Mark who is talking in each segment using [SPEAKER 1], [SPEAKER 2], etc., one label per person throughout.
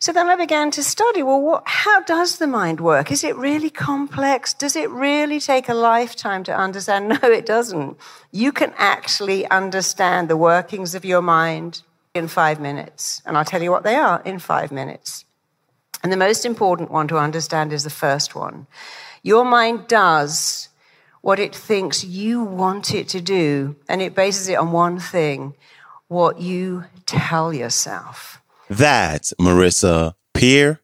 [SPEAKER 1] So then I began to study well, what, how does the mind work? Is it really complex? Does it really take a lifetime to understand? No, it doesn't. You can actually understand the workings of your mind in five minutes. And I'll tell you what they are in five minutes. And the most important one to understand is the first one. Your mind does what it thinks you want it to do, and it bases it on one thing what you tell yourself.
[SPEAKER 2] That's Marisa Peer.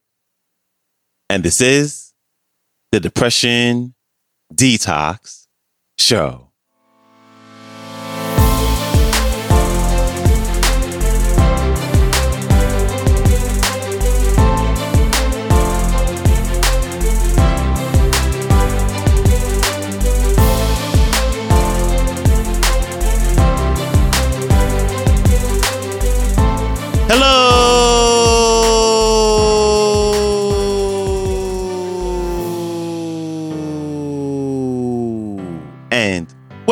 [SPEAKER 2] And this is the Depression Detox Show.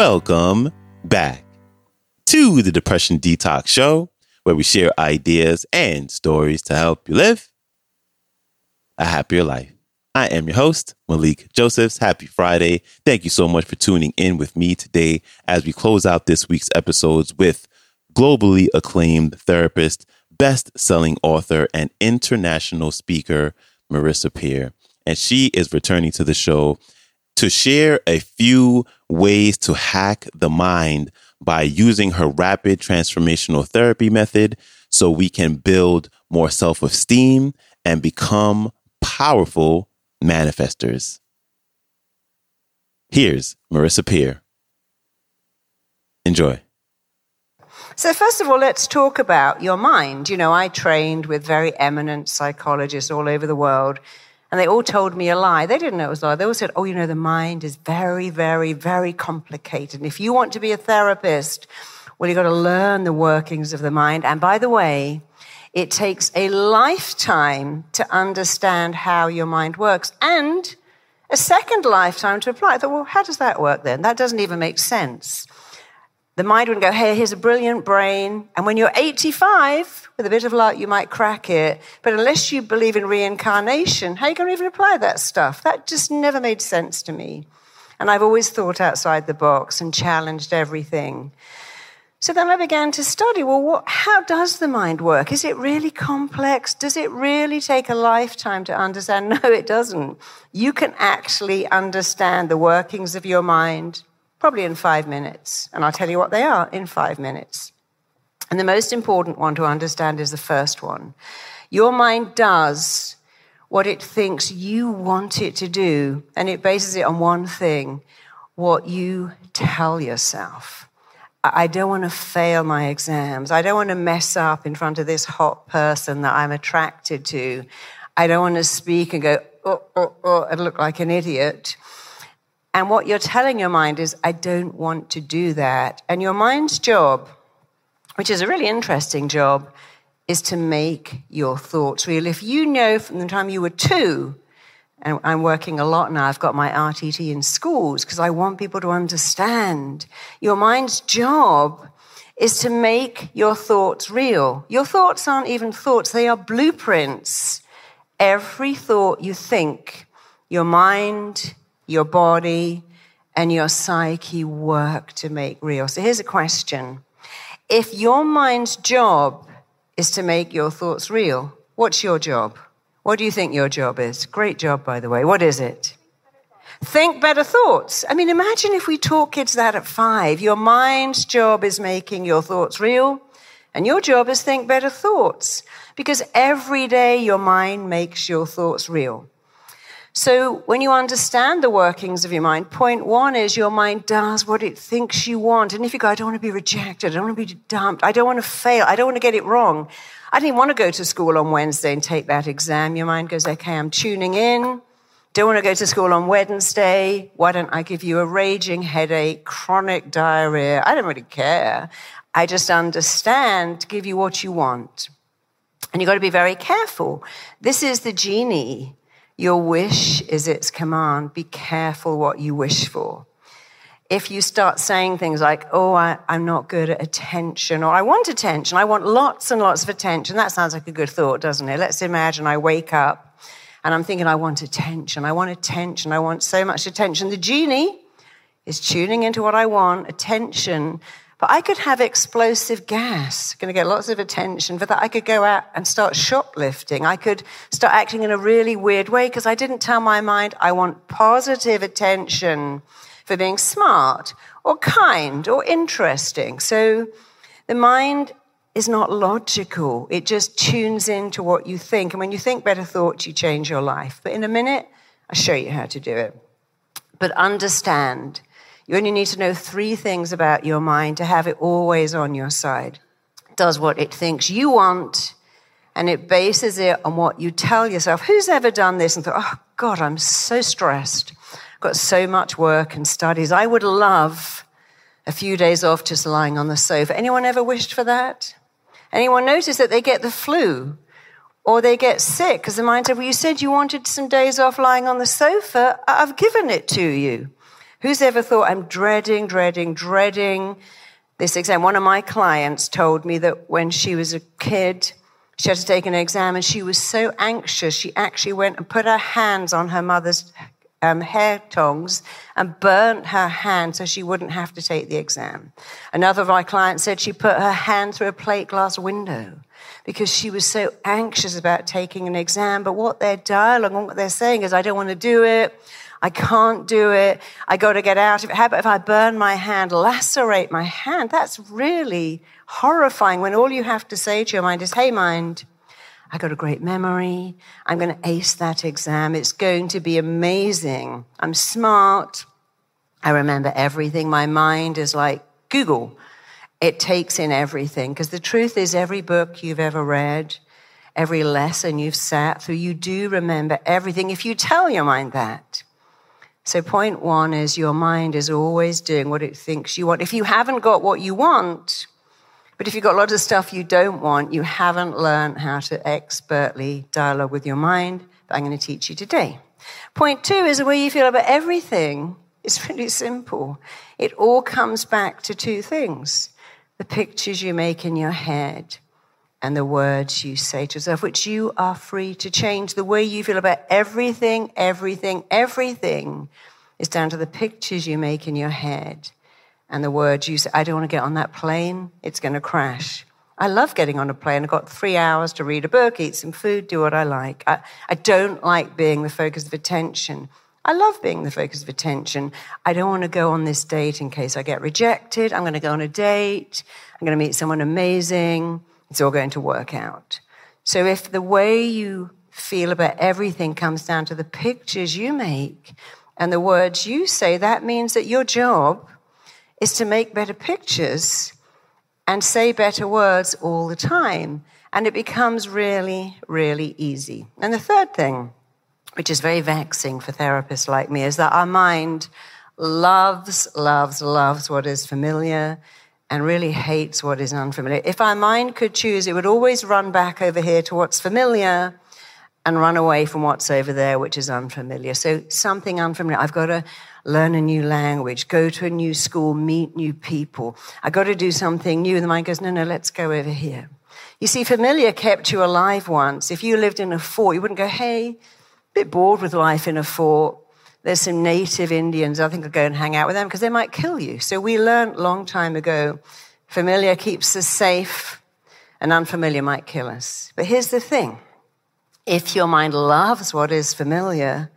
[SPEAKER 2] Welcome back to the Depression Detox Show, where we share ideas and stories to help you live a happier life. I am your host, Malikee Josephs. Happy Friday. Thank you so much for tuning in with me today as we close out this week's episodes with globally acclaimed therapist, best selling author, and international speaker, Marisa Peer. And she is returning to the show to share a few ways to hack the mind by using her rapid transformational therapy method so we can build more self esteem and become powerful manifestors. Here's Marisa Peer. Enjoy.
[SPEAKER 1] So, first of all, let's talk about your mind. You know, I trained with very eminent psychologists all over the world and they all told me a lie. They didn't know it was a lie. They all said, oh, you know, the mind is very, very, very complicated. And if you want to be a therapist, well, you've got to learn the workings of the mind. And by the way, it takes a lifetime to understand how your mind works and a second lifetime to apply. I thought, well, how does that work then? That doesn't even make sense the mind would go, hey, here's a brilliant brain. And when you're 85, with a bit of luck, you might crack it. But unless you believe in reincarnation, how are you going to even apply that stuff? That just never made sense to me. And I've always thought outside the box and challenged everything. So then I began to study well, what, how does the mind work? Is it really complex? Does it really take a lifetime to understand? No, it doesn't. You can actually understand the workings of your mind probably in five minutes. And I'll tell you what they are in five minutes. And the most important one to understand is the first one. Your mind does what it thinks you want it to do, and it bases it on one thing what you tell yourself. I don't want to fail my exams. I don't want to mess up in front of this hot person that I'm attracted to. I don't want to speak and go, oh, oh, oh, and look like an idiot. And what you're telling your mind is, I don't want to do that. And your mind's job, which is a really interesting job, is to make your thoughts real. If you know from the time you were two, and I'm working a lot now, I've got my RTT in schools because I want people to understand. Your mind's job is to make your thoughts real. Your thoughts aren't even thoughts, they are blueprints. Every thought you think, your mind your body, and your psyche work to make real. So here's a question If your mind's job is to make your thoughts real, what's your job? What do you think your job is? Great job, by the way. What is it? Think better thoughts. I mean, imagine if we taught kids that at five. Your mind's job is making your thoughts real, and your job is think better thoughts. Because every day your mind makes your thoughts real. So, when you understand the workings of your mind, point one is your mind does what it thinks you want. And if you go, I don't want to be rejected, I don't want to be dumped, I don't want to fail, I don't want to get it wrong. I didn't want to go to school on Wednesday and take that exam. Your mind goes, okay, I'm tuning in. Don't want to go to school on Wednesday. Why don't I give you a raging headache, chronic diarrhea? I don't really care. I just understand to give you what you want. And you've got to be very careful. This is the genie your wish is its command. Be careful what you wish for. if you start saying things like, oh, I, am not good at attention, or I want attention, I want lots and lots of attention, that sounds like a good thought, doesn't it? Let's imagine I wake up and I'm thinking, I want attention, I want attention, I want so much attention. The genie is tuning into what I want, attention. But I could have explosive gas, going to get lots of attention. For that, I could go out and start shoplifting. I could start acting in a really weird way because I didn't tell my mind I want positive attention for being smart or kind or interesting. So the mind is not logical. It just tunes into what you think. And when you think better thoughts, you change your life. But in a minute, I'll show you how to do it. But understand, you only need to know three things about your mind to have it always on your side. It does what it thinks you want, and it bases it on what you tell yourself. Who's ever done this and thought, oh, God, I'm so stressed got so much work and studies. I would love a few days off just lying on the sofa. Anyone ever wished for that? Anyone notice that they get the flu or they get sick because the mind said, Well, you said you wanted some days off lying on the sofa. I've given it to you. Who's ever thought, I'm dreading, dreading, dreading this exam? One of my clients told me that when she was a kid, she had to take an exam and she was so anxious, she actually went and put her hands on her mother's um, hair tongs and burnt her hand so she wouldn't have to take the exam. Another of my clients said she put her hand through a plate glass window because she was so anxious about taking an exam. But what their dialogue what they're saying is, I don't want to do it. I can't do it. I got to get out of it. How about if I burn my hand, lacerate my hand? That's really horrifying when all you have to say to your mind is, hey, mind, I got a great memory. I'm going to ace that exam. It's going to be amazing. I'm smart. I remember everything. My mind is like Google. It takes in everything. Because the truth is, every book you've ever read, every lesson you've sat through, you do remember everything if you tell your mind that. So, point one is your mind is always doing what it thinks you want. If you haven't got what you want, but if you've got a lot of stuff you don't want, you haven't learned how to expertly dialogue with your mind. But I'm going to teach you today. Point two is the way you feel about everything. It's really simple. It all comes back to two things the pictures you make in your head and the words you say to yourself, which you are free to change. The way you feel about everything, everything, everything is down to the pictures you make in your head and the words you say, I don't want to get on that plane, it's going to crash. I love getting on a plane. I've got three hours to read a book, eat some food, do what I like. I, I don't like being the focus of attention. I love being the focus of attention. I don't want to go on this date in case I get rejected. I'm going to go on a date. I'm going to meet someone amazing. It's all going to work out. So if the way you feel about everything comes down to the pictures you make and the words you say, that means that your job is to make better pictures and say better words all the time. And it becomes really, really easy. And the third thing, which is very vexing for therapists like me, is that our mind loves, loves, loves what is familiar and really hates what is unfamiliar. If our mind could choose, it would always run back over here to what's familiar and run away from what's over there, which is unfamiliar. So something unfamiliar. I've got to learn a new language, go to a new school, meet new people. I've got to do something new. And the mind goes, no, no, let's go over here. You see, familiar kept you alive once. If you lived in a fort, you wouldn't go, hey, a bit bored with life in a fort. There's some native Indians. I think I'll go and hang out with them because they might kill you. So we learned long time ago, familiar keeps us safe and unfamiliar might kill us. But here's the thing. If your mind loves what is familiar,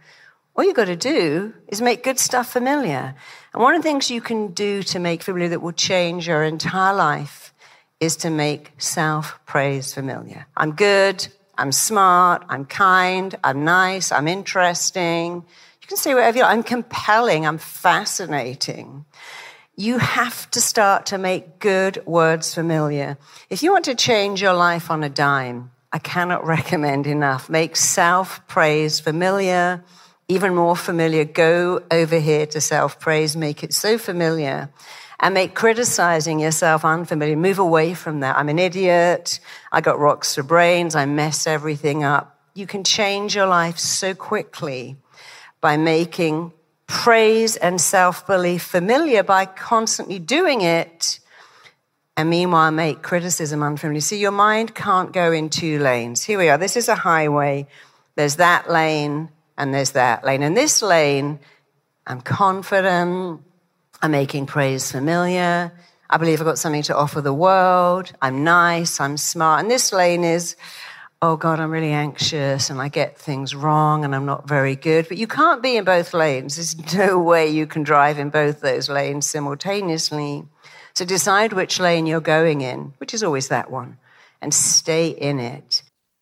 [SPEAKER 1] all you've got to do is make good stuff familiar. And one of the things you can do to make familiar that will change your entire life is to make self praise familiar. I'm good, I'm smart, I'm kind, I'm nice, I'm interesting. You can say whatever you like. I'm compelling, I'm fascinating. You have to start to make good words familiar. If you want to change your life on a dime, I cannot recommend enough. Make self praise familiar even more familiar, go over here to self praise, make it so familiar, and make criticizing yourself unfamiliar. Move away from that. I'm an idiot. I got rocks for brains. I mess everything up. You can change your life so quickly by making praise and self belief familiar by constantly doing it, and meanwhile make criticism unfamiliar. See, your mind can't go in two lanes. Here we are. This is a highway. There's that lane, and there's that lane. And this lane, I'm confident. I'm making praise familiar. I believe I've got something to offer the world. I'm nice. I'm smart. And this lane is, oh God, I'm really anxious and I get things wrong and I'm not very good. But you can't be in both lanes. There's no way you can drive in both those lanes simultaneously. So decide which lane you're going in, which is always that one, and stay in it.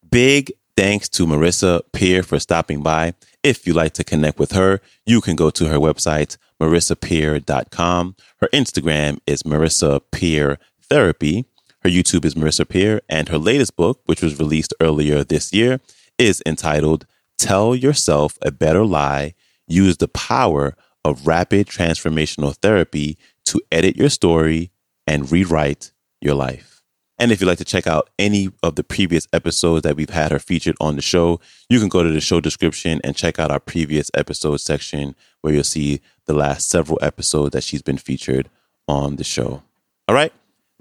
[SPEAKER 2] Big thanks to Marisa Peer for stopping by. If you'd like to connect with her, you can go to her website, marisapeer.com. Her Instagram is Marisa Peer Therapy. Her YouTube is Marisa Peer, and her latest book, which was released earlier this year, is entitled Tell Yourself a Better Lie Use the Power of Rapid Transformational Therapy to Edit Your Story and Rewrite Your Life. And if you'd like to check out any of the previous episodes that we've had her featured on the show, you can go to the show description and check out our previous episode section where you'll see the last several episodes that she's been featured on the show. All right,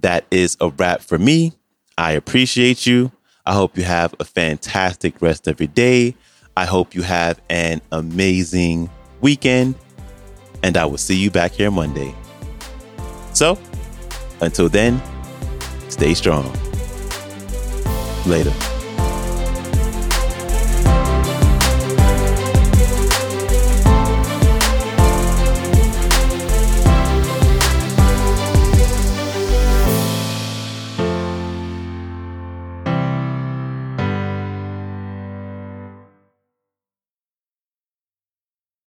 [SPEAKER 2] that is a wrap for me. I appreciate you. I hope you have a fantastic rest of your day. I hope you have an amazing weekend. And I will see you back here Monday. So, until then, stay strong. Later.